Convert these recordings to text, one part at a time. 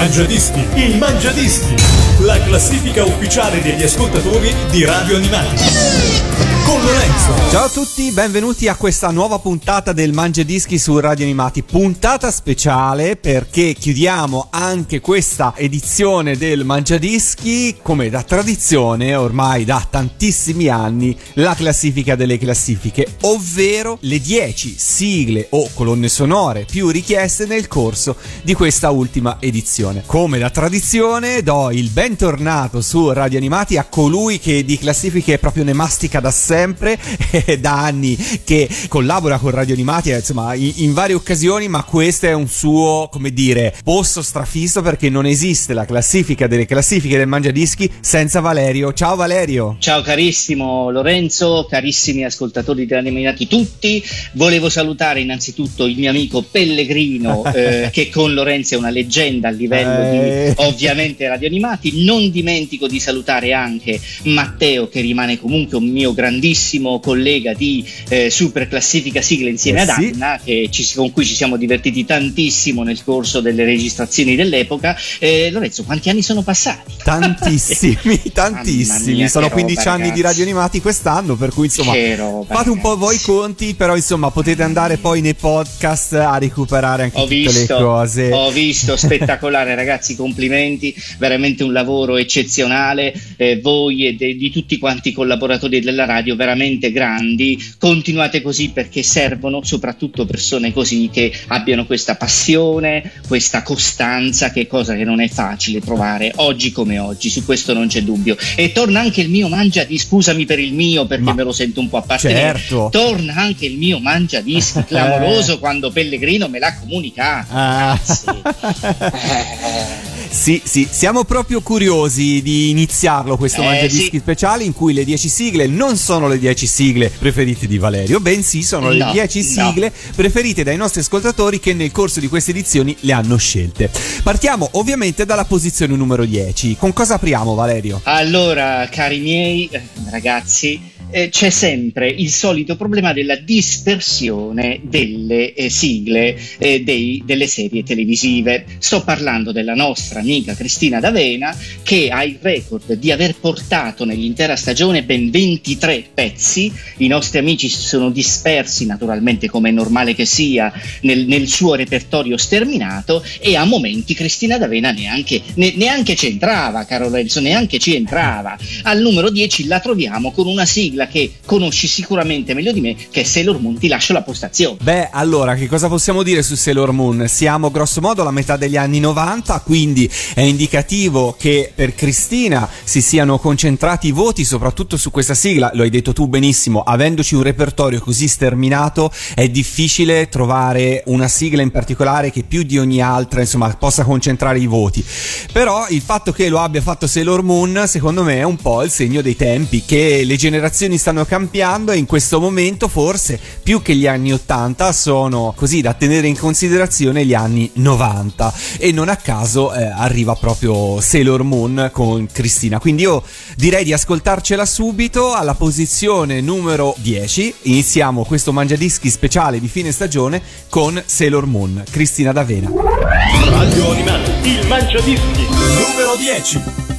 Mangiadischi, il Mangiadischi, la classifica ufficiale degli ascoltatori di Radio Animati con Lorenzo. Ciao a tutti, benvenuti a questa nuova puntata del Mangia Dischi su Radio Animati. Puntata speciale perché chiudiamo anche questa edizione del Mangia Dischi come da tradizione ormai da tantissimi anni la classifica delle classifiche, ovvero le 10 sigle o colonne sonore più richieste nel corso di questa ultima edizione. Come da tradizione do il bentornato su Radio Animati a colui che di classifiche proprio ne mastica da sempre da anni che collabora con Radio Animati, insomma, in, in, varie occasioni, ma questo è un suo, come dire, posto strafisso perché non esiste la classifica delle classifiche del Mangiadischi senza Valerio. Ciao Valerio. Ciao carissimo Lorenzo, carissimi ascoltatori di Radio Animati tutti. Volevo salutare innanzitutto il mio amico Pellegrino eh, che con Lorenzo è una leggenda a livello eh. di ovviamente Radio Animati. Non dimentico di salutare anche Matteo che rimane comunque un mio grandissimo collega di eh, Super Classifica Sigla insieme eh, ad Anna, ci, con cui ci siamo divertiti tantissimo nel corso delle registrazioni dell'epoca. Eh, Lorenzo, quanti anni sono passati? Tantissimi, tantissimi. Mia, sono 15 roba, anni ragazzi. di radio animati quest'anno, per cui insomma roba, fate un po' voi i conti, però insomma potete andare poi nei podcast a recuperare anche ho tutte visto, le cose. Ho visto, spettacolare ragazzi, complimenti, veramente un lavoro eccezionale. Eh, voi e de, di tutti quanti i collaboratori della radio veramente grandi, continuate così perché servono soprattutto persone così che abbiano questa passione, questa costanza, che è cosa che non è facile trovare oggi come oggi, su questo non c'è dubbio. E torna anche il mio mangia di scusami per il mio perché Ma me lo sento un po' appartenere. Certo. Torna anche il mio mangia dischi clamoroso quando Pellegrino me l'ha comunicato. Ah. eh. Sì, sì, siamo proprio curiosi di iniziarlo questo eh, Mangiadischi sì. speciale in cui le 10 sigle non sono le 10 sigle preferite di Valerio, bensì sono le 10 sigle no. preferite dai nostri ascoltatori che nel corso di queste edizioni le hanno scelte. Partiamo ovviamente dalla posizione numero 10. Con cosa apriamo Valerio? Allora, cari miei eh, ragazzi, eh, c'è sempre il solito problema della dispersione delle eh, sigle eh, dei, delle serie televisive. Sto parlando della nostra amica Cristina D'Avena che ha il record di aver portato nell'intera stagione ben 23 pezzi. I nostri amici si sono dispersi, naturalmente come è normale che sia, nel, nel suo repertorio sterminato e a momenti Cristina D'Avena neanche, ne, neanche ci entrava, caro Lorenzo, neanche ci entrava. Al numero 10 la troviamo con una sigla sigla che conosci sicuramente meglio di me, che è Sailor Moon. Ti lascio la postazione. Beh, allora, che cosa possiamo dire su Sailor Moon? Siamo grosso modo alla metà degli anni 90, quindi è indicativo che per Cristina si siano concentrati i voti soprattutto su questa sigla. Lo hai detto tu benissimo, avendoci un repertorio così sterminato, è difficile trovare una sigla in particolare che più di ogni altra, insomma, possa concentrare i voti. Però il fatto che lo abbia fatto Sailor Moon, secondo me, è un po' il segno dei tempi che le generazioni generazioni stanno cambiando e in questo momento forse più che gli anni 80 sono così da tenere in considerazione gli anni 90 e non a caso eh, arriva proprio Sailor Moon con Cristina. Quindi io direi di ascoltarcela subito alla posizione numero 10. Iniziamo questo mangiadischi speciale di fine stagione con Sailor Moon, Cristina D'Avena. Radio Animati, il mangiadischi numero 10.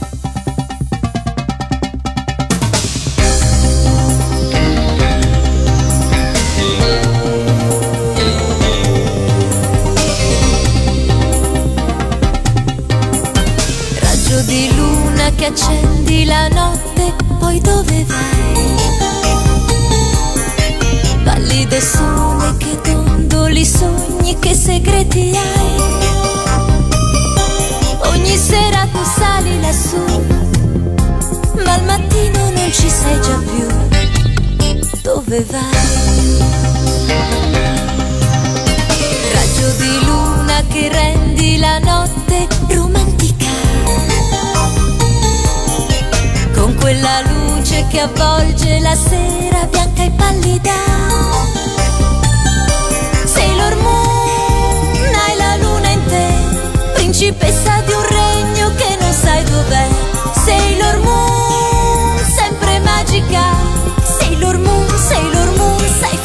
Accendi la notte, poi dove vai? Pallido sole che dondoli sogni, che segreti hai? Ogni sera tu sali lassù, ma al mattino non ci sei già più. Dove vai? Raggio di luna che rendi quella luce che avvolge la sera bianca e pallida. Sailor Moon, hai la luna in te, principessa di un regno che non sai dov'è. Sailor Moon, sempre magica. Sailor Moon, Sailor Moon, sei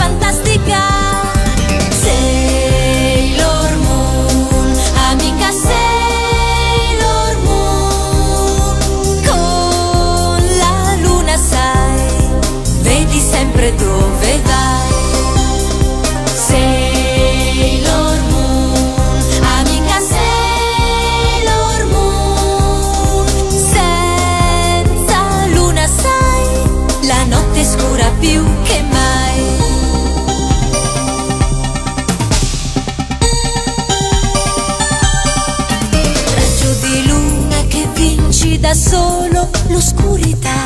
più che mai. Raggio di luna che vinci da solo l'oscurità.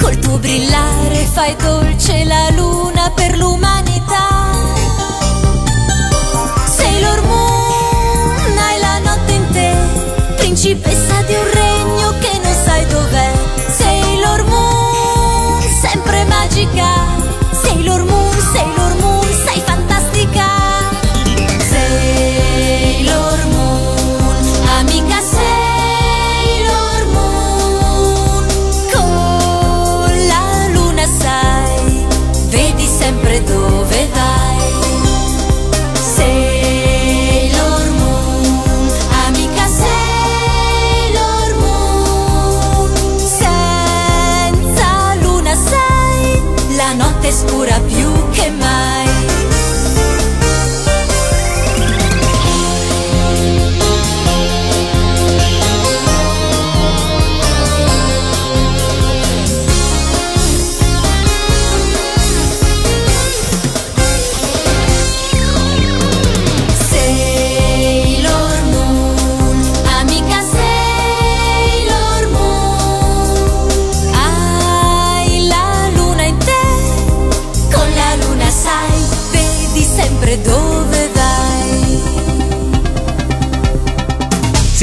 Col tuo brillare fai dolce la luna per l'umanità. Sailor Moon, hai la notte in te, principessa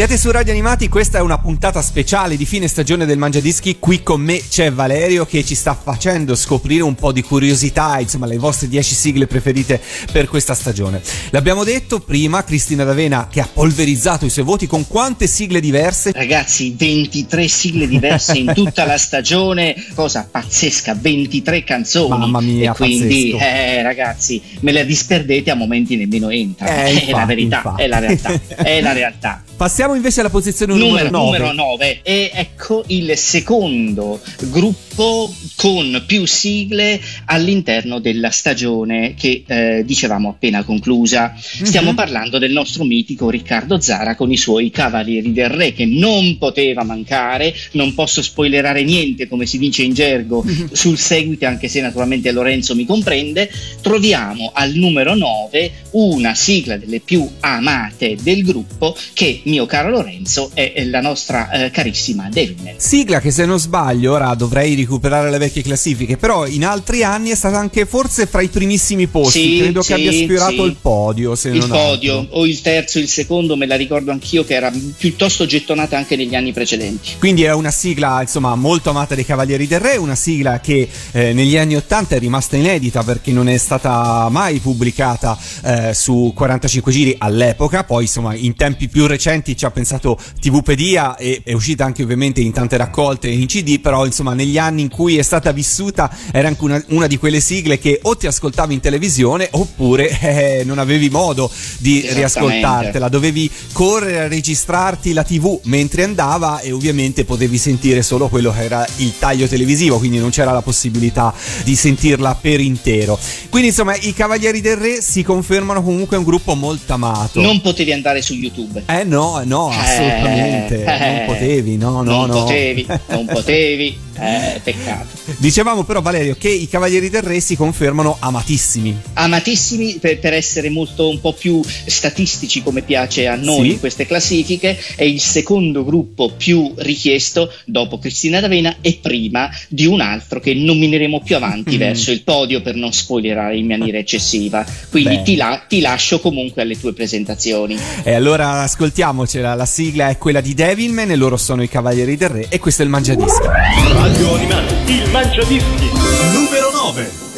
Siete su Radio Animati, questa è una puntata speciale di fine stagione del Mangiadischi. Qui con me c'è Valerio che ci sta facendo scoprire un po' di curiosità, insomma, le vostre 10 sigle preferite per questa stagione. L'abbiamo detto prima, Cristina D'Avena che ha polverizzato i suoi voti con quante sigle diverse? Ragazzi, 23 sigle diverse in tutta la stagione, cosa pazzesca, 23 canzoni. Mamma mia, e quindi, eh, ragazzi, me la disperdete a momenti nemmeno entra. Eh, è infatti, la verità, infatti. è la realtà, è la realtà. Passiamo invece alla posizione Numero, numero 9. numero 9 e ecco il secondo gruppo con più sigle all'interno della stagione che eh, dicevamo appena conclusa. Stiamo Mhm. parlando del nostro mitico Riccardo Zara con i suoi Cavalieri del Re che non poteva mancare, non posso spoilerare niente come si dice in gergo sul seguito anche se naturalmente Lorenzo mi comprende. Troviamo al numero 9 una sigla delle più amate del gruppo che mio caro Lorenzo è la nostra eh, carissima Devilman. Sigla che se non sbaglio, ora dovrei recuperare le vecchie classifiche, però in altri anni è stata anche forse fra i primissimi posti, Sì, credo sì, che abbia sfiorato sì. il podio, se Il podio altro. o il terzo, il secondo, me la ricordo anch'io che era piuttosto gettonata anche negli anni precedenti. Quindi è una sigla insomma molto amata dei Cavalieri del Re, una sigla che eh, negli anni 80 è rimasta inedita perché non è stata mai pubblicata eh, su 45 giri all'epoca, poi insomma in tempi più recenti ci ha pensato TVpedia e è uscita anche ovviamente in tante raccolte in CD, però insomma negli anni in cui è stata vissuta era anche una, una di quelle sigle che o ti ascoltavi in televisione oppure eh, non avevi modo di riascoltartela, dovevi correre a registrarti la TV mentre andava e ovviamente potevi sentire solo quello che era il taglio televisivo, quindi non c'era la possibilità di sentirla per intero. Quindi insomma i Cavalieri del Re si confermano comunque un gruppo molto amato. Non potevi andare su YouTube. Eh no, no, assolutamente, Eh, non potevi, no, no, non no. potevi, non potevi, eh, peccato. Dicevamo però Valerio che i Cavalieri del Re si confermano amatissimi. Amatissimi per, per essere molto un po' più statistici come piace a noi Sì. in queste classifiche, è il secondo gruppo più richiesto dopo Cristina D'Avena e prima di un altro che nomineremo più avanti Mm. verso il podio per non spoilerare in maniera eccessiva. Quindi ti, la- ti lascio comunque alle tue presentazioni. E allora ascoltiamocela, la sigla è quella di Devilman e loro sono i Cavalieri del Re e questo è il Mangiadischi. Radio Animati, il Mangiadischi. Numero 9.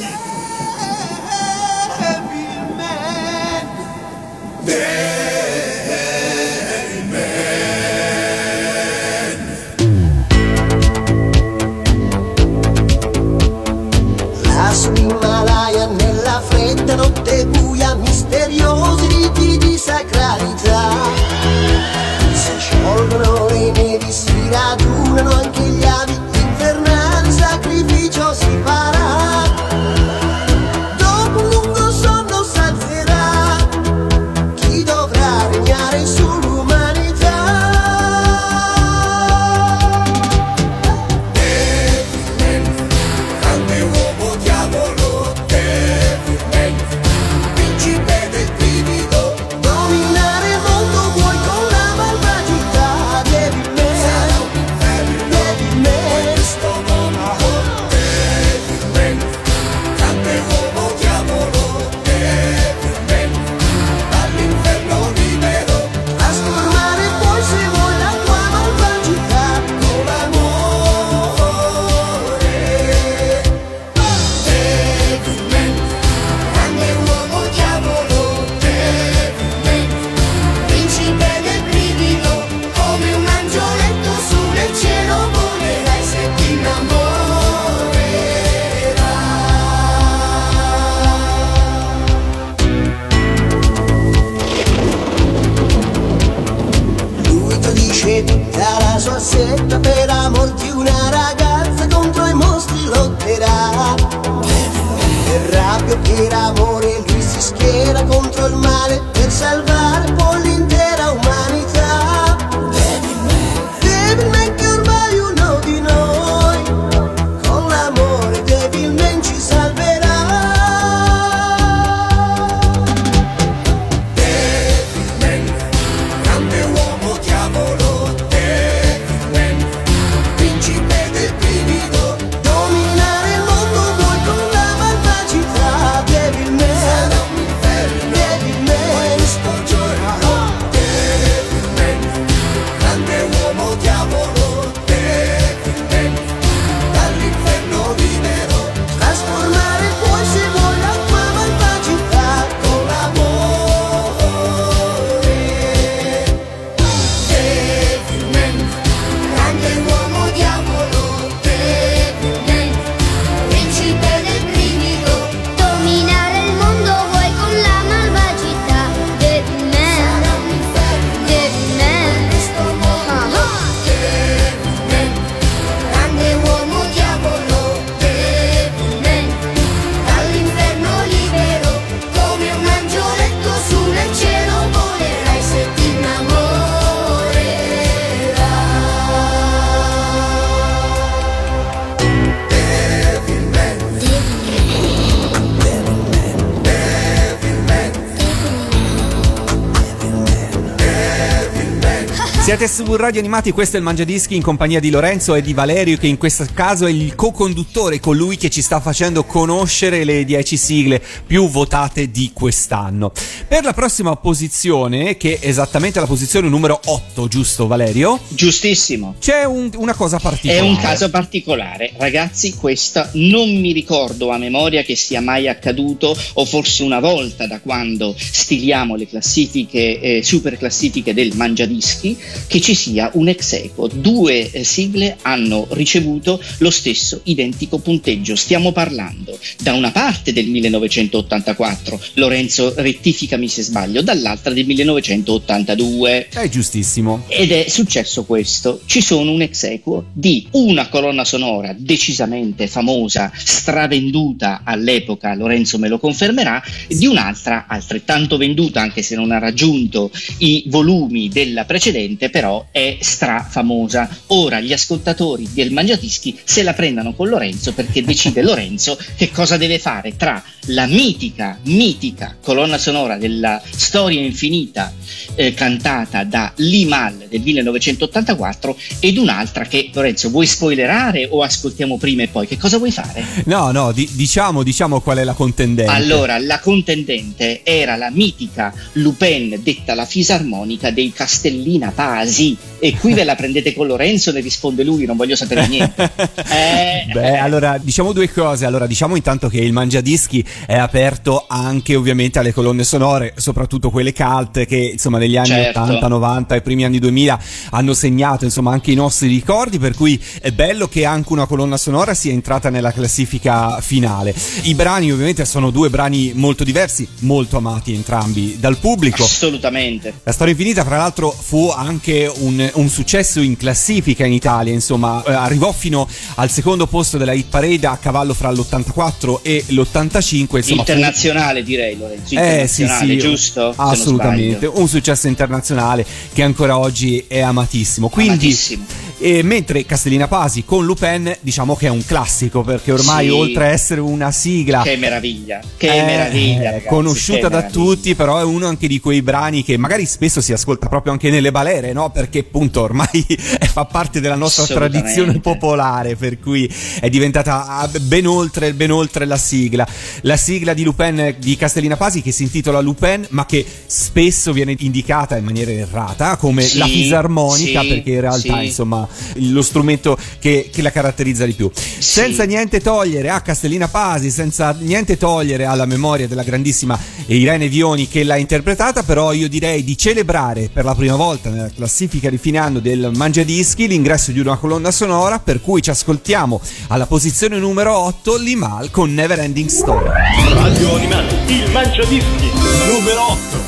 Su Radio Animati, questo è il Mangiadischi in compagnia di Lorenzo e di Valerio che in questo caso è il co-conduttore, colui che ci sta facendo conoscere le 10 sigle più votate di quest'anno. Per la prossima posizione, che è esattamente la posizione numero 8, giusto Valerio? Giustissimo. C'è un- una cosa È particolare. un caso particolare, ragazzi. Questa non mi ricordo a memoria che sia mai accaduto, o forse una volta da quando stiliamo le classifiche, eh, super classifiche del Mangiadischi, che ci sia un ex equo. Due eh, sigle hanno ricevuto lo stesso identico punteggio. Stiamo parlando da una parte del 1984, Lorenzo rettificami se sbaglio, dall'altra del 1982. È giustissimo. Ed è successo questo, ci sono un ex equo di una colonna sonora decisamente famosa, stravenduta all'epoca, Lorenzo me lo confermerà, di un'altra altrettanto venduta anche se non ha raggiunto i volumi della precedente, però è strafamosa. Ora gli ascoltatori del Mangiatischi se la prendano con Lorenzo perché decide Lorenzo che cosa deve fare tra la mitica, mitica colonna sonora della storia infinita eh, cantata da Limal del 1984 ed un'altra che Lorenzo vuoi spoilerare o ascoltiamo prima e poi? Che cosa vuoi fare? No, no, di- diciamo, diciamo qual è la contendente. Allora, la contendente era la mitica Lupin detta la fisarmonica dei Castellina. Pasi. E qui ve la prendete con Lorenzo, ne risponde lui, non voglio sapere niente. Eh, Beh, allora diciamo due cose. Allora, diciamo intanto che il Mangiadischi è aperto anche ovviamente alle colonne sonore, soprattutto quelle cult che insomma negli anni Certo. 80, 90 e primi anni 2000 hanno segnato insomma anche i nostri ricordi, per cui è bello che anche una colonna sonora sia entrata nella classifica finale. I brani ovviamente sono due brani molto diversi, molto amati entrambi dal pubblico. assolutamente. La storia infinita, fra l'altro, fu anche un, un successo in classifica in Italia, insomma, eh, arrivò fino al secondo posto della hit parade a cavallo fra l'84 e l'85. Insomma, fu- internazionale direi Lorenzo, eh sì, internazionale, sì, giusto? Assolutamente, un successo internazionale che ancora oggi è amatissimo. Quindi, Amatissimo. Eh, mentre Castellina Pasi con Lupin, diciamo che è un classico perché ormai Sì. oltre a essere una sigla Che meraviglia, che eh, meraviglia, ragazzi, conosciuta da meraviglia. tutti, però è uno anche di quei brani che magari spesso si ascolta proprio anche nelle balere, no? Perché appunto ormai fa parte della nostra tradizione popolare, per cui è diventata ah, ben oltre, ben oltre la sigla. La sigla di Lupin di Castellina Pasi che si intitola Lupin, ma che spesso viene indicata in maniera errata come Sì, la fisarmonica, sì, perché in realtà sì. insomma lo strumento che, che la caratterizza di più. Senza niente togliere a Castellina Pasi, senza niente togliere alla memoria della grandissima Irene Vioni che l'ha interpretata, però io direi di celebrare per la prima volta nella classifica di fine anno del Mangiadischi l'ingresso di una colonna sonora, per cui ci ascoltiamo alla posizione numero 8 Limal con Never Ending Story. Radio Animati, il Mangiadischi, numero 8.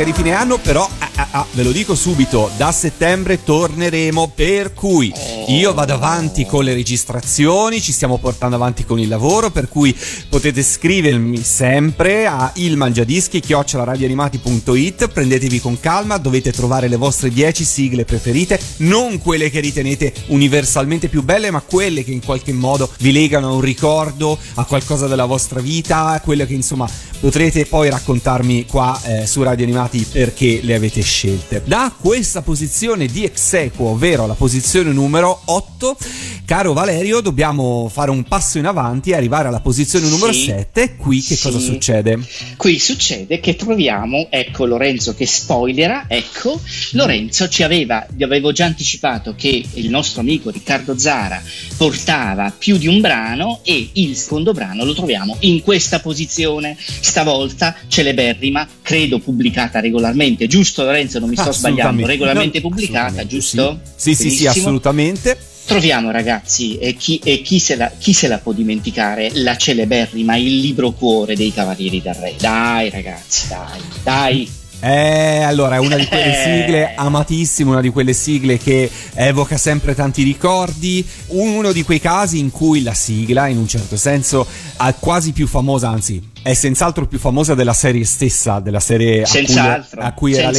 Classifica di fine anno, però ah, ah, ah, ve lo dico subito, da settembre torneremo, per cui io vado avanti con le registrazioni, ci stiamo portando avanti con il lavoro, per cui potete scrivermi sempre a ilmangiadischi@radioanimati.it, prendetevi con calma, dovete trovare le vostre 10 sigle preferite, non quelle che ritenete universalmente più belle, ma quelle che in qualche modo vi legano a un ricordo, a qualcosa della vostra vita, quelle che insomma potrete poi raccontarmi qua eh, su Radio Animati perché le avete scelte. Da questa posizione di ex equo, ovvero la posizione numero 8, caro Valerio, dobbiamo fare un passo in avanti e arrivare alla posizione numero Sì. 7. Qui che Sì. cosa succede? Qui succede che troviamo, ecco Lorenzo che spoilera, ecco, Lorenzo ci aveva, vi avevo già anticipato che il nostro amico Riccardo Zara portava più di un brano e il secondo brano lo troviamo in questa posizione, stavolta celeberrima, credo pubblicata regolarmente, giusto Lorenzo? Non mi sto sbagliando, regolarmente No, pubblicata, giusto? Sì, sì, sì, assolutamente. Troviamo ragazzi, e, chi, e chi, se la, chi se la può dimenticare, la celeberrima, il libro cuore dei Cavalieri del Re. Dai ragazzi, dai, dai. Eh, allora, è una di quelle Eh. sigle amatissime, una di quelle sigle che evoca sempre tanti ricordi, uno di quei casi in cui la sigla, in un certo senso, è quasi più famosa, anzi, è senz'altro più famosa della serie stessa, della serie a cui, a cui era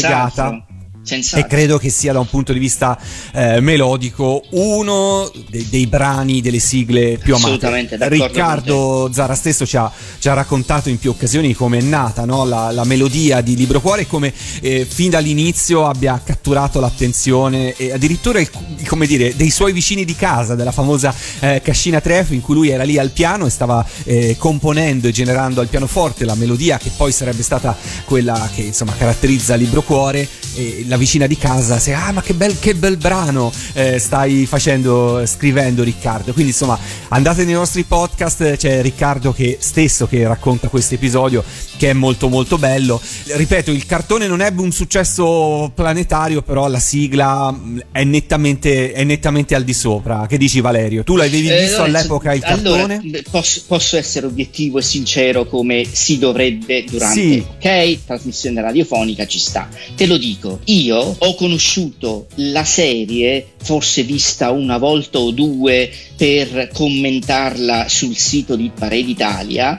senz'altro. E credo che sia da un punto di vista eh, melodico uno dei, dei brani delle sigle più amate. Assolutamente, d'accordo Riccardo Zara stesso ci ha, ci ha raccontato in più occasioni come è nata no? la, la melodia di Libro Cuore e come eh, fin dall'inizio abbia catturato l'attenzione e addirittura il- come dire, dei suoi vicini di casa, della famosa eh, Cascina Trefo in cui lui era lì al piano e stava eh, componendo e generando al pianoforte la melodia che poi sarebbe stata quella che insomma caratterizza Libro Cuore e la vicina di casa si ah ma che bel, che bel brano eh, stai facendo scrivendo Riccardo quindi insomma andate nei nostri podcast c'è Riccardo che stesso che racconta questo episodio che è molto molto bello ripeto il cartone non ebbe un successo planetario però la sigla mh, è nettamente, è nettamente al di sopra che dici Valerio tu l'avevi Eh, visto Lorenzo, all'epoca il allora, cartone? posso, posso essere obiettivo e sincero come si dovrebbe durante, Sì. ok? Trasmissione radiofonica ci sta. Te lo dico, io ho conosciuto la serie, forse vista una volta o due per commentarla sul sito di Parade Italia.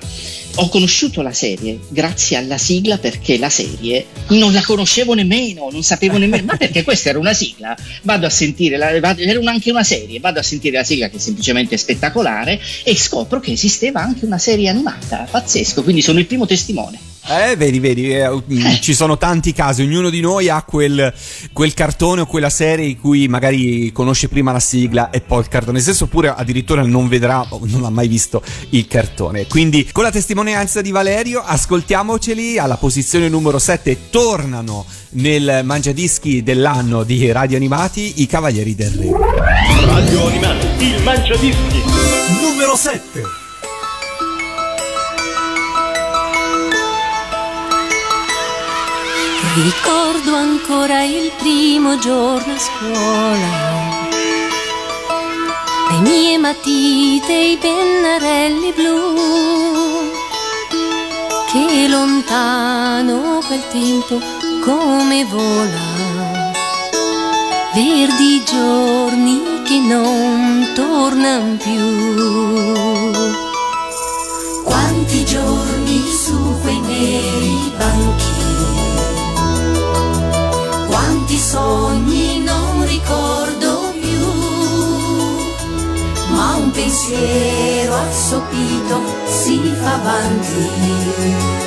Ho conosciuto la serie grazie alla sigla perché la serie non la conoscevo nemmeno, non sapevo nemmeno, ma perché questa era una sigla, vado a sentire, la, vado- era anche una serie, vado a sentire la sigla che è semplicemente spettacolare e scopro che esisteva anche una serie animata, pazzesco, quindi sono il primo testimone. Eh, vedi, vedi, eh, mm, ci sono tanti casi, ognuno di noi ha quel, quel cartone o quella serie in cui magari conosce prima la sigla e poi il cartone stesso, oppure addirittura non vedrà o non ha mai visto il cartone. Quindi, con la testimonianza di Valerio, ascoltiamoceli alla posizione numero 7, tornano nel mangiadischi dell'anno di Radio Animati i Cavalieri del Re. Radio Animati, il Mangiadischi. Numero 7. Ricordo ancora il primo giorno a scuola. Le mie matite, i pennarelli blu. Che lontano quel tempo come vola. Verdi giorni che non tornano più. Quanti giorni su quei neri pensiero assopito si fa avanti.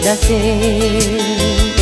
Polvere da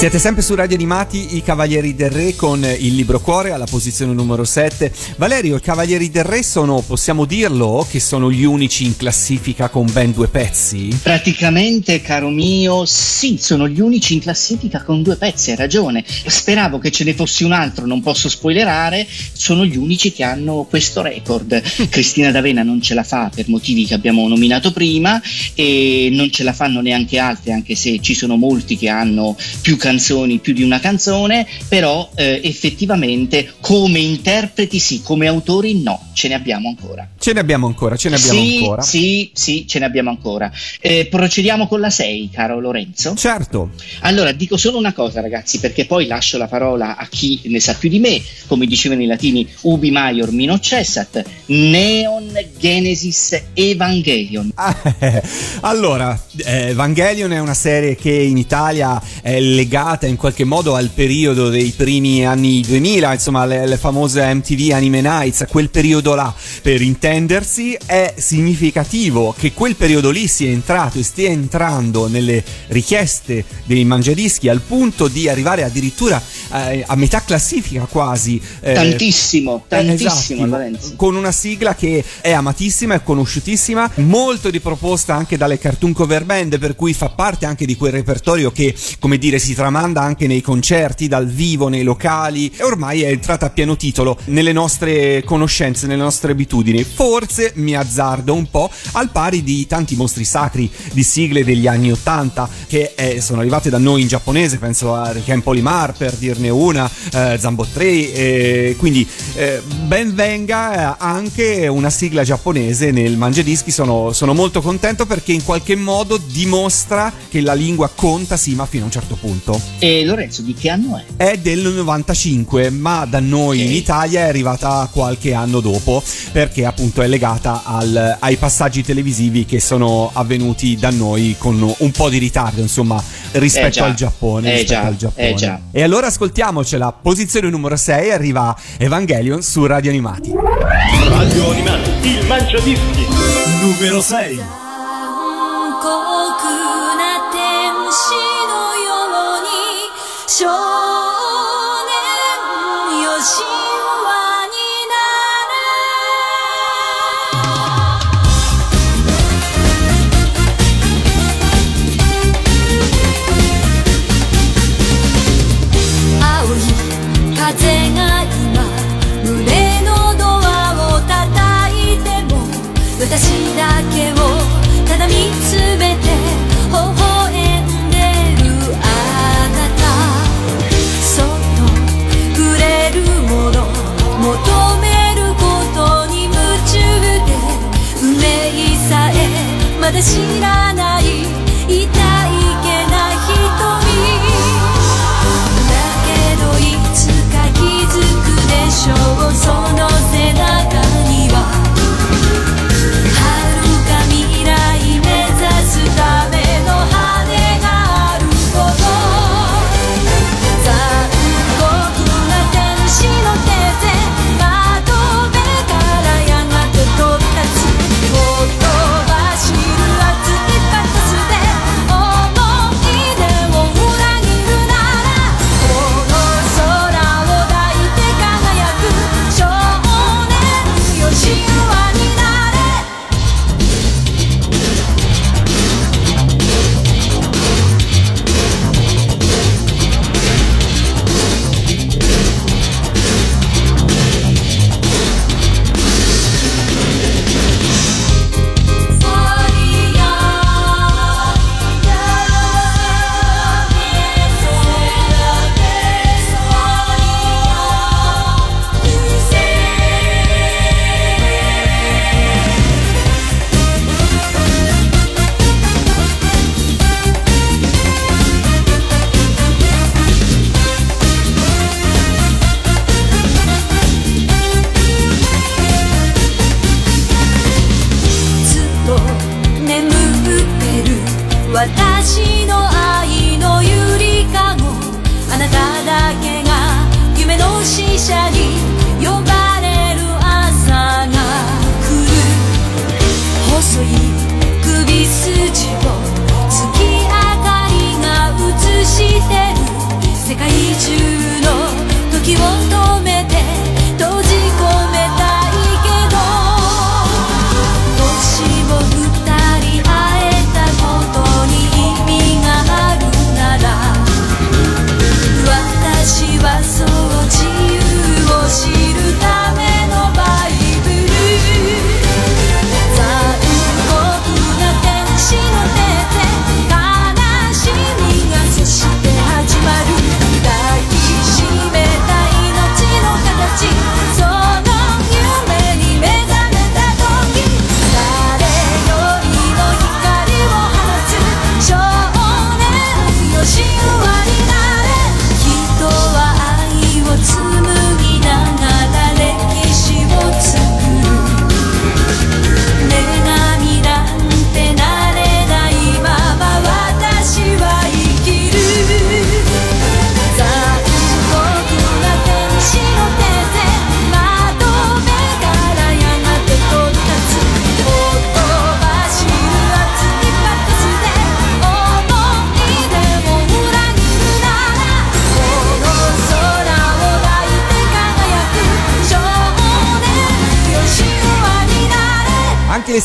Siete sempre su Radio Animati, i Cavalieri del Re con il libro Cuore alla posizione numero 7. Valerio, i Cavalieri del Re sono, possiamo dirlo, che sono gli unici in classifica con ben due pezzi? Praticamente, caro mio, sì, sono gli unici in classifica con due pezzi, hai ragione. Speravo che ce ne fosse un altro, non posso spoilerare, sono gli unici che hanno questo record. Cristina D'Avena non ce la fa per motivi che abbiamo nominato prima e non ce la fanno neanche altri, anche se ci sono molti che hanno più canzoni, più di una canzone, però eh, effettivamente come interpreti sì, come autori no, ce ne abbiamo ancora. Ce ne abbiamo ancora, ce ne abbiamo sì, ancora. sì, sì, ce ne abbiamo ancora. Eh, procediamo con la 6, caro Lorenzo. Certo, Allora, dico solo una cosa, ragazzi, perché poi lascio la parola a chi ne sa più di me. Come dicevano i latini, ubi maior mino cessat, neon genesis evangelion. Ah, eh, allora, Evangelion è una serie che in Italia è legata in qualche modo al periodo dei primi anni 2000, insomma le, le famose MTV Anime Nights, quel periodo là, per intendersi, è significativo che quel periodo lì sia entrato e stia entrando nelle richieste dei mangiadischi al punto di arrivare addirittura eh, a metà classifica quasi. eh, Tantissimo, eh, tantissimo, esatto, con una sigla che è amatissima e conosciutissima, molto riproposta anche dalle cartoon cover band, per cui fa parte anche di quel repertorio che, come dire, si tramanda anche nei concerti, dal vivo, nei locali, e ormai è entrata a pieno titolo nelle nostre conoscenze, nelle nostre abitudini. Forse mi azzardo un po' al pari di tanti mostri sacri di sigle degli anni 80 che eh, sono arrivate da noi in giapponese, penso a Ken Polimar per dirne una, eh, Zambo 3, eh, quindi eh, ben venga eh, anche una sigla giapponese nel Mangiadischi, sono, sono molto contento perché in qualche modo dimostra che la lingua conta sì ma fino a un certo punto. E Lorenzo di che anno è? È del 95, ma da noi okay. in Italia è arrivata qualche anno dopo, perché appunto è legata al, ai passaggi televisivi che sono avvenuti da noi con un po' di ritardo, insomma, rispetto, eh al, Giappone, eh rispetto già, al Giappone. Eh già. E allora ascoltiamocela. Posizione numero 6 arriva Evangelion su Radio Animati. Radio Animati, il mangiadischi. Numero 6. し your 夢中で運命さえまだ知らない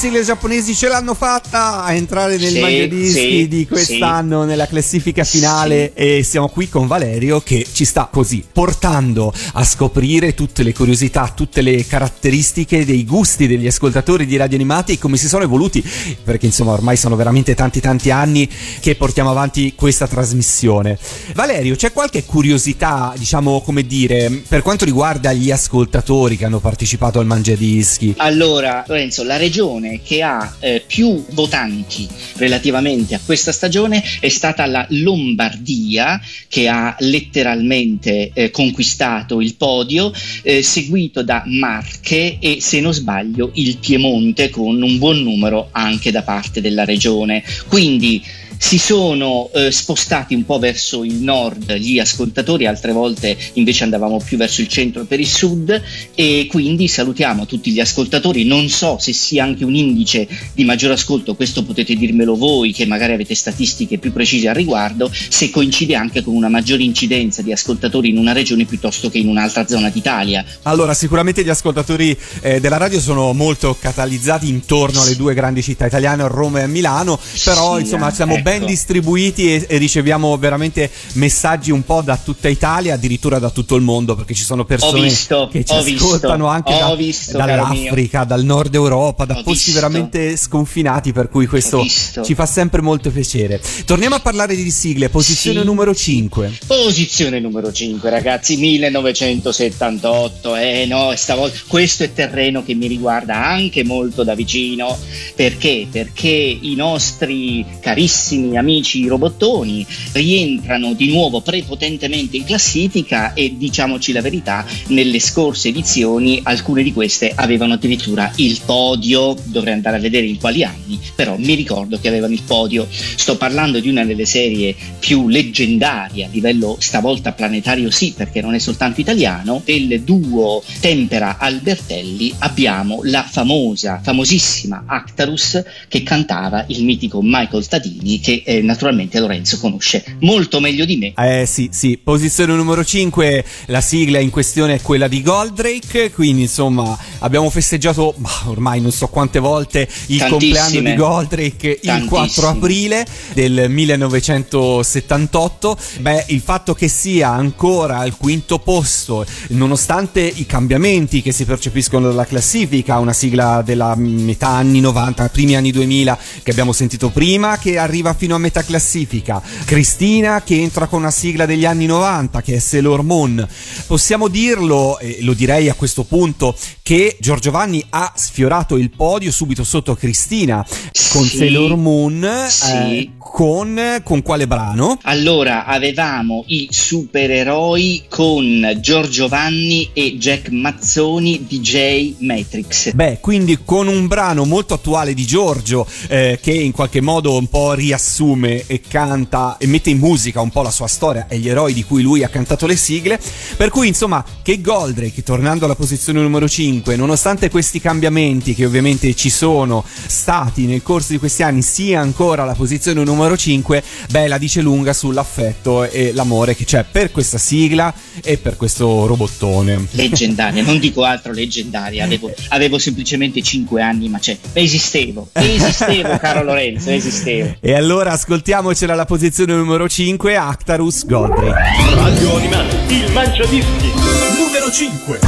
Anche le giapponesi ce l'hanno fatta a entrare nel Sì, mangiadischi sì, di quest'anno nella classifica finale e siamo qui con Valerio che ci sta così portando a scoprire tutte le curiosità, tutte le caratteristiche dei gusti degli ascoltatori di radio animati e come si sono evoluti perché insomma ormai sono veramente tanti tanti anni che portiamo avanti questa trasmissione. Valerio, c'è qualche curiosità, diciamo come dire, per quanto riguarda gli ascoltatori che hanno partecipato al mangiadischi? Allora, Lorenzo, la regione che ha eh, più votanti relativamente a questa stagione è stata la Lombardia, che ha letteralmente eh, conquistato il podio, eh, seguito da Marche e, se non sbaglio, il Piemonte con un buon numero anche da parte della regione. Quindi si sono eh, spostati un po' verso il nord gli ascoltatori, altre volte invece andavamo più verso il centro per il sud e quindi salutiamo tutti gli ascoltatori, non so se sia anche un indice di maggior ascolto, questo potete dirmelo voi che magari avete statistiche più precise al riguardo, se coincide anche con una maggiore incidenza di ascoltatori in una regione piuttosto che in un'altra zona d'Italia. Allora, sicuramente gli ascoltatori eh, della radio sono molto catalizzati intorno alle due grandi città italiane, Roma e Milano, però Sì, insomma eh, siamo ecco. Ben distribuiti e, e riceviamo veramente messaggi un po' da tutta Italia, addirittura da tutto il mondo, perché ci sono persone visto, che ci ho visto, ascoltano anche da- visto, dall'Africa, dal nord Europa, da Ho posti veramente sconfinati, per cui questo ci fa sempre molto piacere. Torniamo a parlare di sigle, posizione Sì. numero 5. Posizione numero 5, ragazzi, 1978. Eh no, stavolta questo è terreno che mi riguarda anche molto da vicino. Perché? Perché i nostri carissimi amici robottoni rientrano di nuovo prepotentemente in classifica e diciamoci la verità, nelle scorse edizioni alcune di queste avevano addirittura il podio. Dovrei andare a vedere in quali anni, però mi ricordo che avevano il podio. Sto parlando di una delle serie più leggendarie a livello stavolta planetario sì perché non è soltanto italiano del duo Tempera Albertelli abbiamo la famosa famosissima Actarus che cantava il mitico Michael Tadini che eh, naturalmente Lorenzo conosce molto meglio di me Eh sì, sì, posizione numero 5, la sigla in questione è quella di Goldrake, quindi insomma abbiamo festeggiato bah, ormai non so quante volte il Tantissime. compleanno di Goldrake il Tantissime. 4 aprile del 1978. Beh, il fatto che sia ancora al quinto posto, nonostante i cambiamenti che si percepiscono dalla classifica, una sigla della metà anni 90, primi anni 2000 che abbiamo sentito prima, che arriva fino a metà classifica, Cristina che entra con una sigla degli anni 90 che è Sailor Moon. Possiamo dirlo, e lo direi a questo punto, che Giorgio Vanni ha sfiorato il podio subito sotto Cristina con Sì. Sailor Moon. Sì. eh, con, con quale brano? Allora avevamo i supereroi con Giorgio Vanni e Jack Mazzoni DJ Matrix Beh, quindi con un brano molto attuale di Giorgio, eh, che in qualche modo un po' riassume e canta e mette in musica un po' la sua storia e gli eroi di cui lui ha cantato le sigle. Per cui, insomma, che Goldrake, tornando alla posizione numero 5, nonostante questi cambiamenti che ovviamente ci sono stati nel corso di questi anni, sia ancora alla posizione numero 5, beh, la dice lunga sull'affetto e l'amore che c'è per questa sigla e per questo robottone. Leggendaria, non dico altro, leggendaria. Avevo, avevo semplicemente 5 anni, ma c'è. Esistevo, esistevo, caro Lorenzo, esistevo. E allora ascoltiamocela alla posizione numero 5, Actarus Goldrake. Radio Animati, il mangiadischi, numero 5.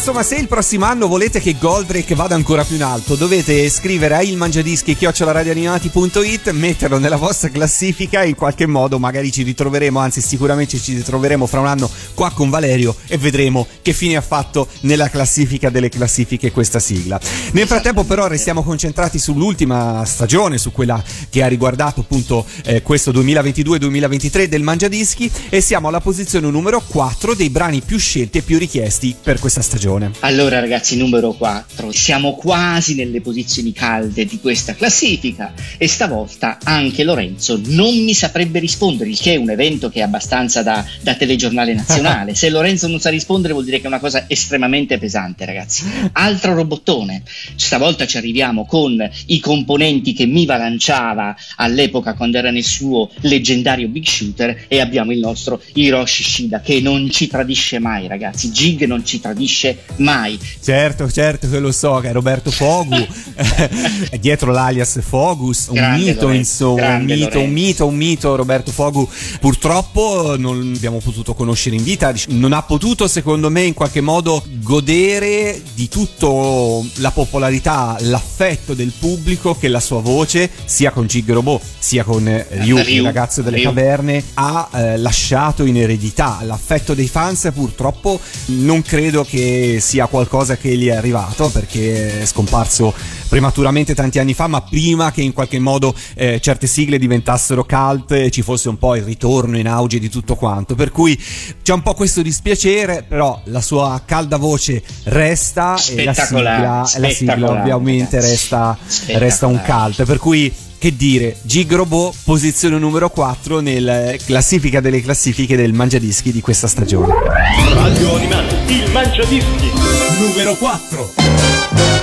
Insomma, se il prossimo anno volete che Goldrake vada ancora più in alto, dovete scrivere a ilmangiadischi radioanimati.it, metterlo nella vostra classifica e in qualche modo magari ci ritroveremo, anzi sicuramente ci ritroveremo fra un anno qua con Valerio e vedremo che fine ha fatto nella classifica delle classifiche questa sigla. Nel frattempo però restiamo concentrati sull'ultima stagione, su quella che ha riguardato appunto eh, questo 2022-2023 del Mangiadischi e siamo alla posizione numero 4 dei brani più scelti e più richiesti per questa stagione. Allora ragazzi, numero 4, siamo quasi nelle posizioni calde di questa classifica e stavolta anche Lorenzo non mi saprebbe rispondere, il che è un evento che è abbastanza da, da telegiornale nazionale. Se Lorenzo non sa rispondere vuol dire che è una cosa estremamente pesante ragazzi. Altro robottone, stavolta ci arriviamo con i componenti che Miva lanciava all'epoca quando era nel suo leggendario Big Shooter e abbiamo il nostro Hiroshi Shida che non ci tradisce mai ragazzi, Jig non ci tradisce mai. Certo, certo che lo so, che è Roberto Fogu, è dietro l'alias Fogus, un Grande mito Lorenzo, insomma, un mito, Lorenzo. un mito, un mito Roberto Fogu. Purtroppo non abbiamo potuto conoscere in vita, non ha potuto secondo me in qualche modo godere di tutto la popolarità, l'affetto del pubblico che la sua voce, sia con Gig Robot, sia con eh, Ryu, il Ryu, ragazzo delle Ryu. caverne, ha eh, lasciato in eredità. L'affetto dei fans purtroppo non credo che sia qualcosa che gli è arrivato perché è scomparso prematuramente tanti anni fa, ma prima che in qualche modo eh, certe sigle diventassero cult e ci fosse un po' il ritorno in auge di tutto quanto. Per cui c'è un po' questo dispiacere, però la sua calda voce resta e la sigla, la sigla ovviamente resta, resta un cult. Per cui che dire, Gig Robot posizione numero 4 nella classifica delle classifiche del mangiadischi di questa stagione. Radio Animati, il Mangiadischi, numero 4.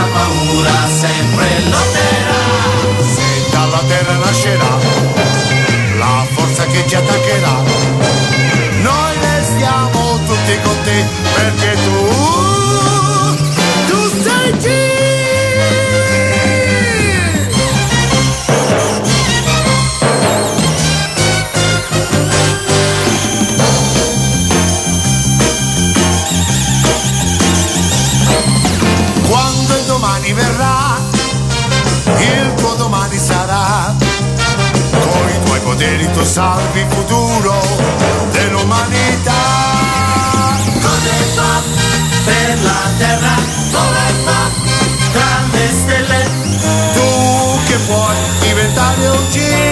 Senza paura sempre lotterà. Se dalla terra nascerà la forza che ci attaccherà, noi restiamo tutti con te perché tu, salvi futuro dell'umanità. Cosa fa per la terra? Dove fa tra le stelle? Tu che puoi diventare un G.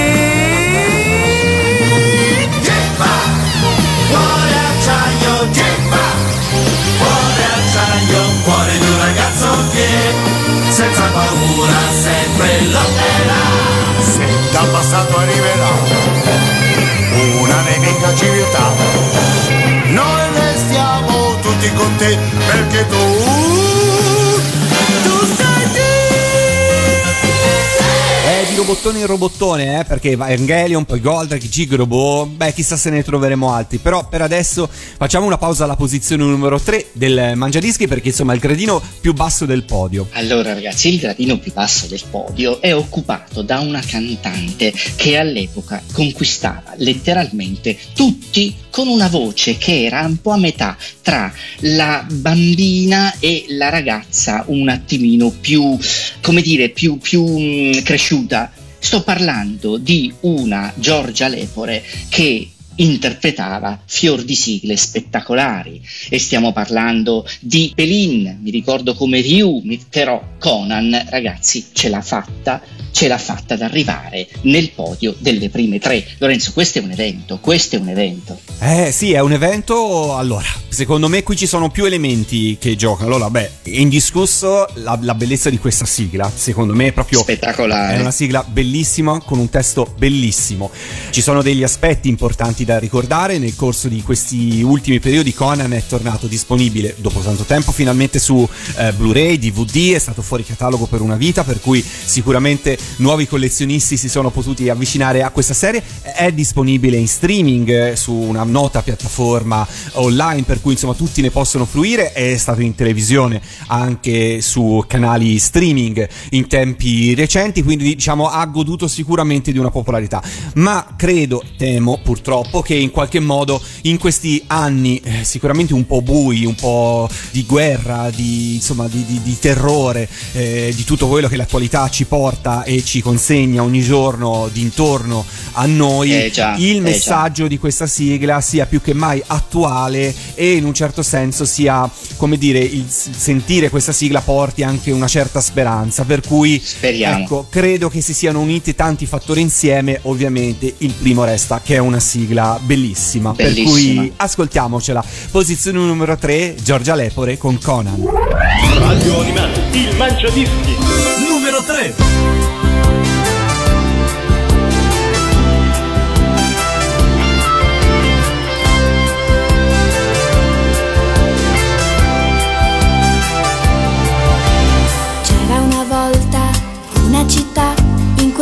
robottone in robottone, eh, perché Evangelion, poi Goldrake, Gig Robot, beh, chissà se ne troveremo altri. Però per adesso facciamo una pausa alla posizione numero 3 del Mangiadischi, perché insomma è il gradino più basso del podio. Allora ragazzi, il gradino più basso del podio è occupato da una cantante che all'epoca conquistava letteralmente tutti con una voce che era un po' a metà tra la bambina e la ragazza un attimino più, come dire, più, più mm, cresciuta. Sto parlando di una Giorgia Lepore che interpretava fior di sigle spettacolari. E stiamo parlando di Pelin, mi ricordo come Ryu, però Conan, ragazzi, ce l'ha fatta, ce l'ha fatta ad arrivare nel podio delle prime tre. Lorenzo, questo è un evento, questo è un evento. Eh sì, è un evento. Allora, secondo me qui ci sono più elementi che giocano. Allora, beh, indiscusso la, la bellezza di questa sigla. Secondo me è proprio. Spettacolare. È una sigla bellissima con un testo bellissimo. Ci sono degli aspetti importanti da ricordare. Nel corso di questi ultimi periodi, Conan è tornato disponibile dopo tanto tempo finalmente su eh, Blu-ray, DVD. È stato fuori catalogo per una vita, per cui sicuramente nuovi collezionisti si sono potuti avvicinare a questa serie. È disponibile in streaming eh, su una nota piattaforma online, per cui insomma tutti ne possono fruire. È stato in televisione anche su canali streaming in tempi recenti, quindi diciamo ha goduto sicuramente di una popolarità. Ma credo, temo purtroppo, che in qualche modo in questi anni eh, sicuramente un po' bui, un po' di guerra, di, insomma, di, di- di terrore, eh, di tutto quello che l'attualità ci porta e che ci consegna ogni giorno d'intorno a noi, Eh già, il eh messaggio di questa sigla sia più che mai attuale e in un certo senso sia, come dire, il sentire questa sigla porti anche una certa speranza. Per cui, Speriamo. ecco, credo che si siano uniti tanti fattori insieme. Ovviamente, il primo resta che è una sigla bellissima. Per Bellissima. cui ascoltiamocela. Posizione numero 3, Giorgia Lepore con Conan. Radio Animati, il mangiadischi. Numero 3.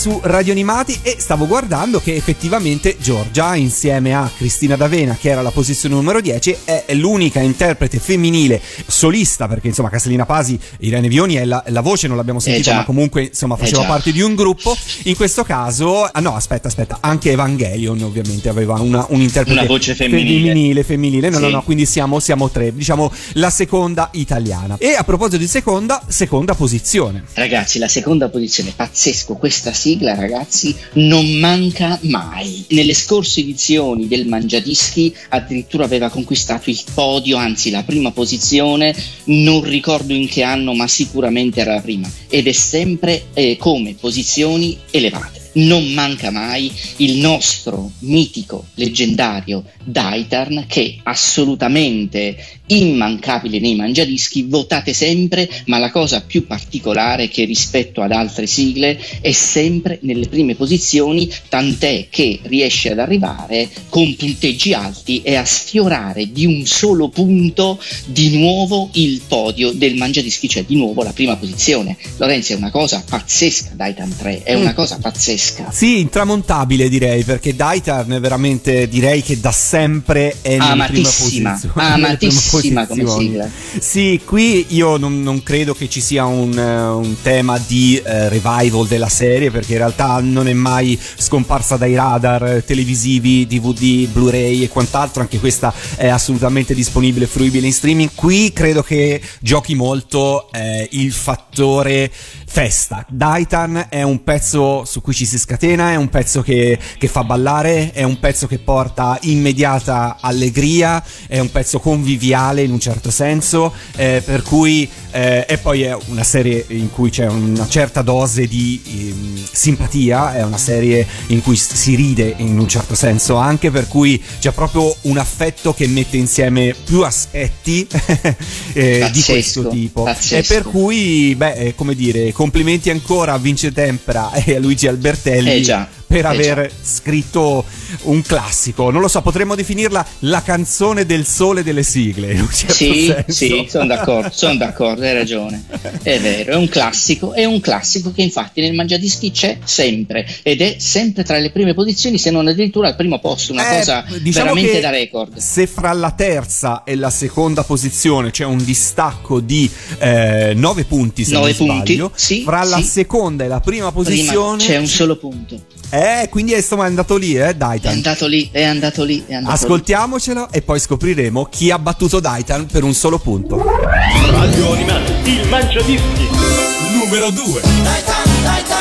Su Radio Animati e stavo guardando che effettivamente Giorgia insieme a Cristina D'Avena che era la posizione numero 10 è l'unica interprete femminile solista perché insomma Castellina Pasi Irene Vioni è la, la voce non l'abbiamo sentita già. ma comunque insomma Eh faceva già. parte di un gruppo in questo caso ah no aspetta aspetta anche Evangelion ovviamente aveva una, un interprete Una voce femminile. femminile, femminile. no no Sì. no quindi siamo, siamo tre diciamo la seconda italiana e a proposito di seconda seconda posizione Ragazzi, la seconda posizione, pazzesco, questa sigla ragazzi non manca mai. Nelle scorse edizioni del Mangiadischi addirittura aveva conquistato il podio, anzi la prima posizione, non ricordo in che anno ma sicuramente era la prima ed è sempre eh, come posizioni elevate. Non manca mai il nostro mitico, leggendario Daitarn che assolutamente immancabile nei mangiadischi, votate sempre, ma la cosa più particolare è che rispetto ad altre sigle è sempre nelle prime posizioni, tant'è che riesce ad arrivare con punteggi alti e a sfiorare di un solo punto di nuovo il podio del mangiadischi, cioè di nuovo la prima posizione. Lorenzo è una cosa pazzesca, Daitarn 3, è una cosa pazzesca. Sì, intramontabile direi, perché Daitarn veramente direi che da sempre è Amatissima, prime amatissima come sigla. Sì, qui io non, non credo che ci sia un, eh, un tema di eh, revival della serie, perché in realtà non è mai scomparsa dai radar televisivi, DVD, Blu-ray e quant'altro. Anche questa è assolutamente disponibile e fruibile in streaming. Qui credo che giochi molto eh, il fattore festa. Daitan è un pezzo su cui ci si scatena, è un pezzo che, che fa ballare, è un pezzo che porta immediata allegria, è un pezzo conviviale in un certo senso, eh, per cui eh, e poi è una serie in cui c'è una certa dose di ehm, simpatia, è una serie in cui si ride in un certo senso anche, per cui c'è proprio un affetto che mette insieme più aspetti eh, di questo tipo. pazzesco. E per cui, beh, eh, come dire, complimenti ancora a Vince Tempera e a Luigi Albertelli Eh già, per eh aver già. scritto un classico. Non lo so, potremmo definirla la canzone del sole delle sigle. Certo Sì, senso. sì, sono d'accordo, sono d'accordo, hai ragione. È vero, è un classico, è un classico che infatti nel Mangiadischi c'è sempre ed è sempre tra le prime posizioni, se non addirittura al primo posto, una Eh, cosa diciamo veramente da record. Se fra la terza e la seconda posizione c'è un distacco di 9 punti, se Nove non punti, sbaglio, sì, fra la sì. seconda e la prima Prima posizione c'è un solo punto. Eh, quindi è insomma è andato lì, eh, È Daitan. andato lì, è andato lì, è andato lì. Ascoltiamocelo e poi scopriremo chi ha battuto Daitan per un solo punto. Radio Animati, il Mangiadischi. Numero 2. Uno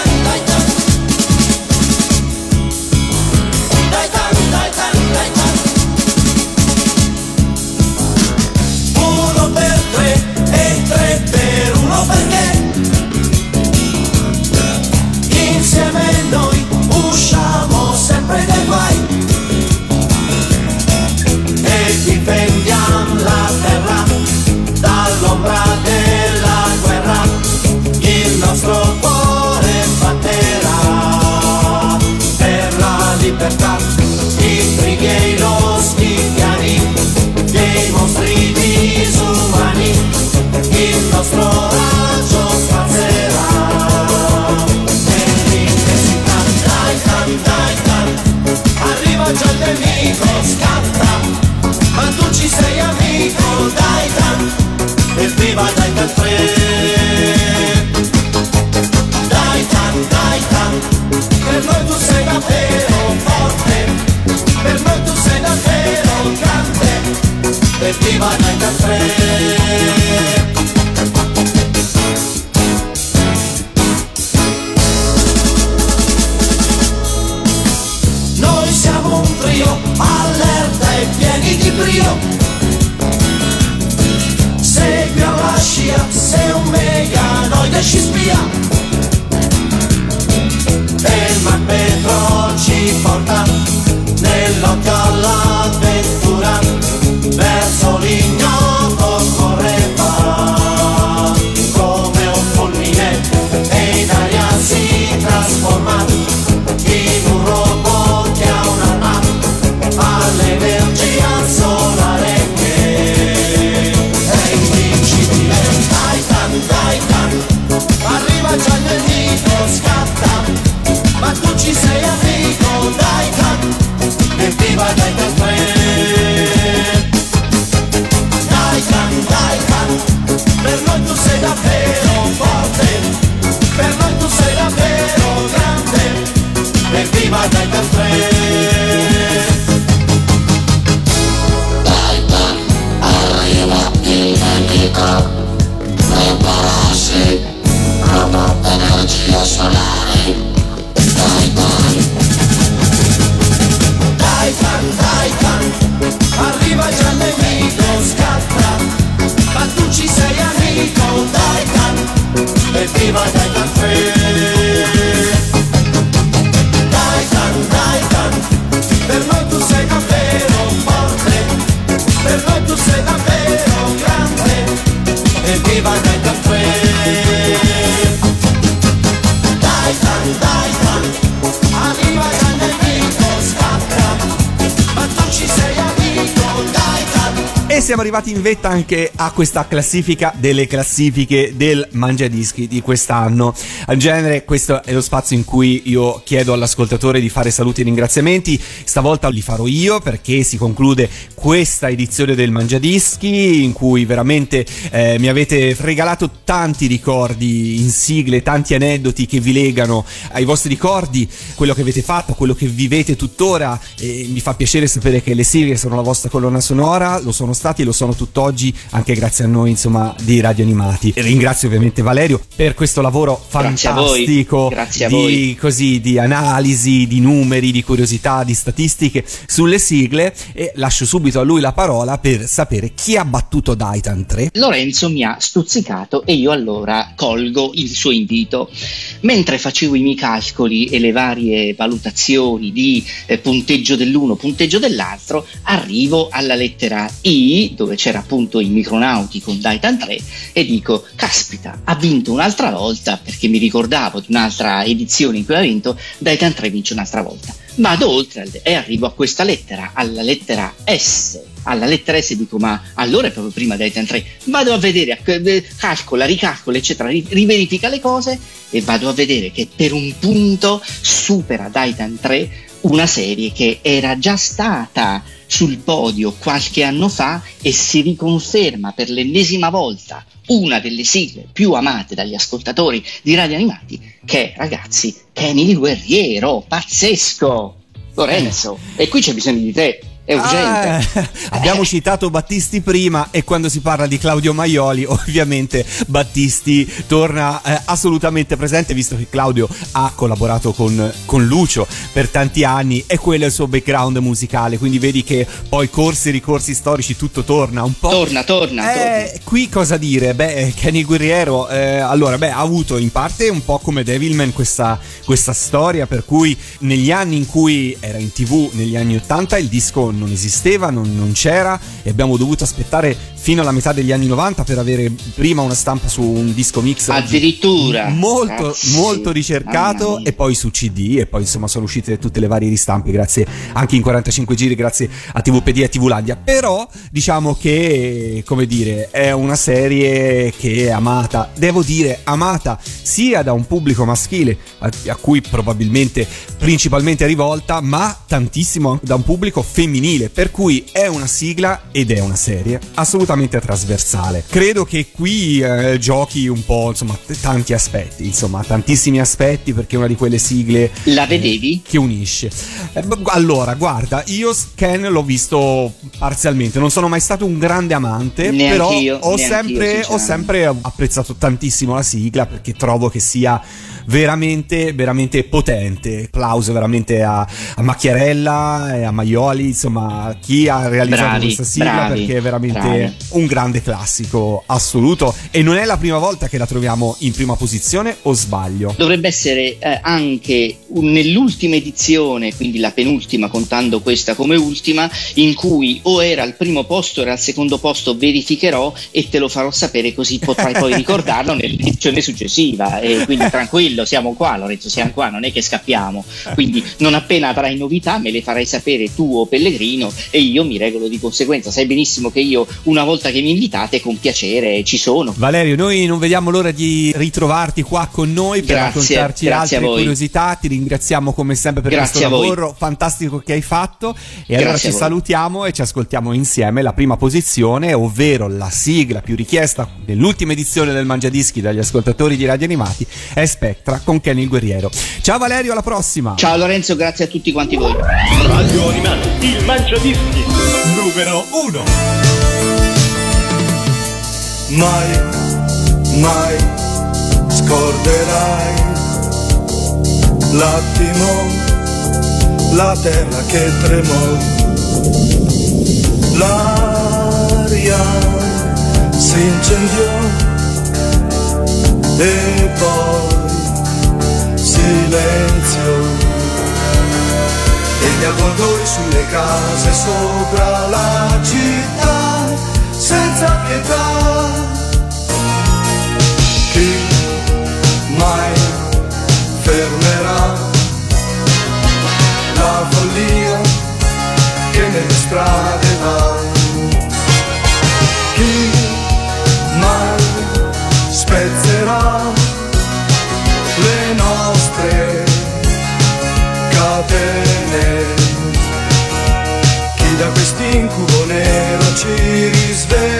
vetta anche a questa classifica delle classifiche del Mangiadischi di quest'anno. Al genere questo è lo spazio in cui io chiedo all'ascoltatore di fare saluti e ringraziamenti. Stavolta li farò io perché si conclude questa edizione del Mangiadischi in cui veramente eh, mi avete regalato tanti ricordi in sigle, tanti aneddoti che vi legano ai vostri ricordi, quello che avete fatto, quello che vivete tuttora e mi fa piacere sapere che le sigle sono la vostra colonna sonora, lo sono stati lo sono tutt'oggi anche grazie a noi insomma di Radio Animati. Ringrazio ovviamente Valerio per questo lavoro Grazie a voi, fantastico grazie a di, voi. così, di analisi, di numeri, di curiosità, di statistiche sulle sigle e lascio subito a lui la parola per sapere chi ha battuto Daitan 3. Lorenzo mi ha stuzzicato e io allora colgo il suo invito. Mentre facevo i miei calcoli e le varie valutazioni di eh, punteggio dell'uno, punteggio dell'altro, arrivo alla lettera I, dove c'era appunto il Micronauti con Daitan 3, e dico, caspita, ha vinto un'altra volta, perché mi ricordavo di un'altra edizione in cui ha vinto, Daitan 3 vince un'altra volta. Vado oltre e arrivo a questa lettera, alla lettera S. Alla lettera S dico, ma allora è proprio prima Daitan 3. Vado a vedere, eh, calcola, ricalcola, eccetera, ri- riverifica le cose e vado a vedere che per un punto supera Daitan 3 una serie che era già stata sul podio qualche anno fa e si riconferma per l'ennesima volta una delle sigle più amate dagli ascoltatori di Radio Animati, che è, ragazzi, Kenny il Guerriero, pazzesco! Lorenzo, e qui c'è bisogno di te, è urgente. Ah, abbiamo citato Battisti prima e quando si parla di Claudio Maioli ovviamente Battisti torna eh, assolutamente presente visto che Claudio ha collaborato con, con Lucio per tanti anni e quello è il suo background musicale quindi vedi che poi corsi e ricorsi storici tutto torna un po'. Torna, torna, Eh, qui cosa dire? Beh, Kenny Guerriero, eh, allora, beh, ha avuto in parte un po' come Devilman questa, questa storia per cui negli anni in cui era in tv, negli anni 80, il disco non esisteva, non, non c'era e abbiamo dovuto aspettare fino alla metà degli anni 90 per avere prima una stampa su un disco mix Addirittura. molto, Cazzi, molto ricercato e poi su CD e poi insomma sono uscite tutte le varie ristampe grazie anche in 45 giri grazie a TVPD e a TVlandia però diciamo che come dire è una serie che è amata devo dire amata sia da un pubblico maschile a, a cui probabilmente principalmente è rivolta ma tantissimo da un pubblico femminile per cui è una sigla ed è una serie. Assolutamente trasversale credo che qui eh, giochi un po' insomma t- tanti aspetti insomma tantissimi aspetti perché è una di quelle sigle La vedevi? che unisce. Eh, allora, guarda, io Ken l'ho visto parzialmente, non sono mai stato un grande amante, Neanch'io, però ho neanch'io, sempre, ho sempre apprezzato tantissimo la sigla perché trovo che sia veramente, veramente potente. Applauso veramente a, a Macchiarella e a Maioli, insomma, a chi ha realizzato Bravi, questa sigla bravi, perché è veramente bravi. un grande classico assoluto e non è la prima volta che la troviamo in prima posizione o sbaglio? Dovrebbe essere eh, anche un- nell'ultima edizione, quindi la penultima contando questa come ultima, in cui o era al primo posto o era al secondo posto, verificherò e te lo farò sapere così potrai poi ricordarlo nell'edizione successiva. E quindi tranquillo, siamo qua Lorenzo, siamo qua, non è che scappiamo. Quindi non appena avrai novità me le farai sapere tu o Pellegrino e io mi regolo di conseguenza. Sai benissimo che io una volta che mi invitate con piacere ci sono. Valerio, noi non vediamo l'ora di ritrovarti qua con noi per Grazie, raccontarci grazie altre curiosità. Ti ringraziamo come sempre per Grazie questo lavoro fantastico che hai fatto. E allora ci salutiamo e ci ascoltiamo insieme la prima posizione, ovvero la sigla più richiesta nell'ultima edizione del Mangiadischi dagli ascoltatori di Radio Animati, è Spectra con Kenny il Guerriero. Ciao Valerio, alla prossima! Ciao Lorenzo, grazie a tutti quanti voi. Radio Animati, il Mangiadischi numero 1. mai, mai scorderai l'attimo, la terra che tremò, l'aria si incendiò e poi silenzio e gli avvoltoi sulle case sopra la città senza pietà. Chi mai fermerà la follia che nelle strade va? Quest'incubo nero ci risveglierà?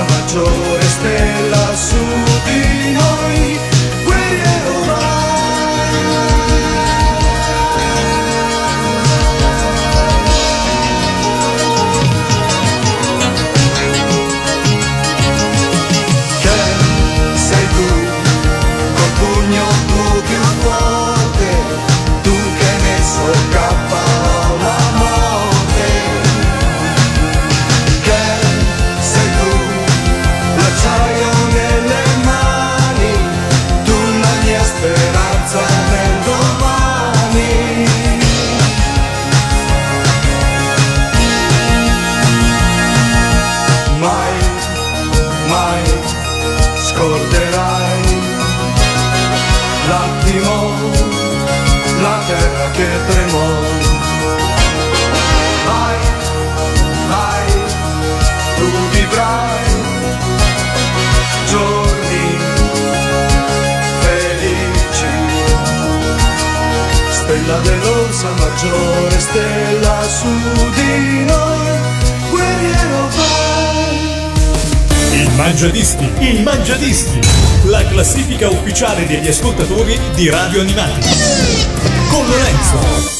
Dell'orsa maggiore, stella dell'orsa maggiore, stella su di noi, guerriero vai. Il Mangiadischi, il Mangiadischi, la classifica ufficiale degli ascoltatori di Radio Animati. Con Lorenzo.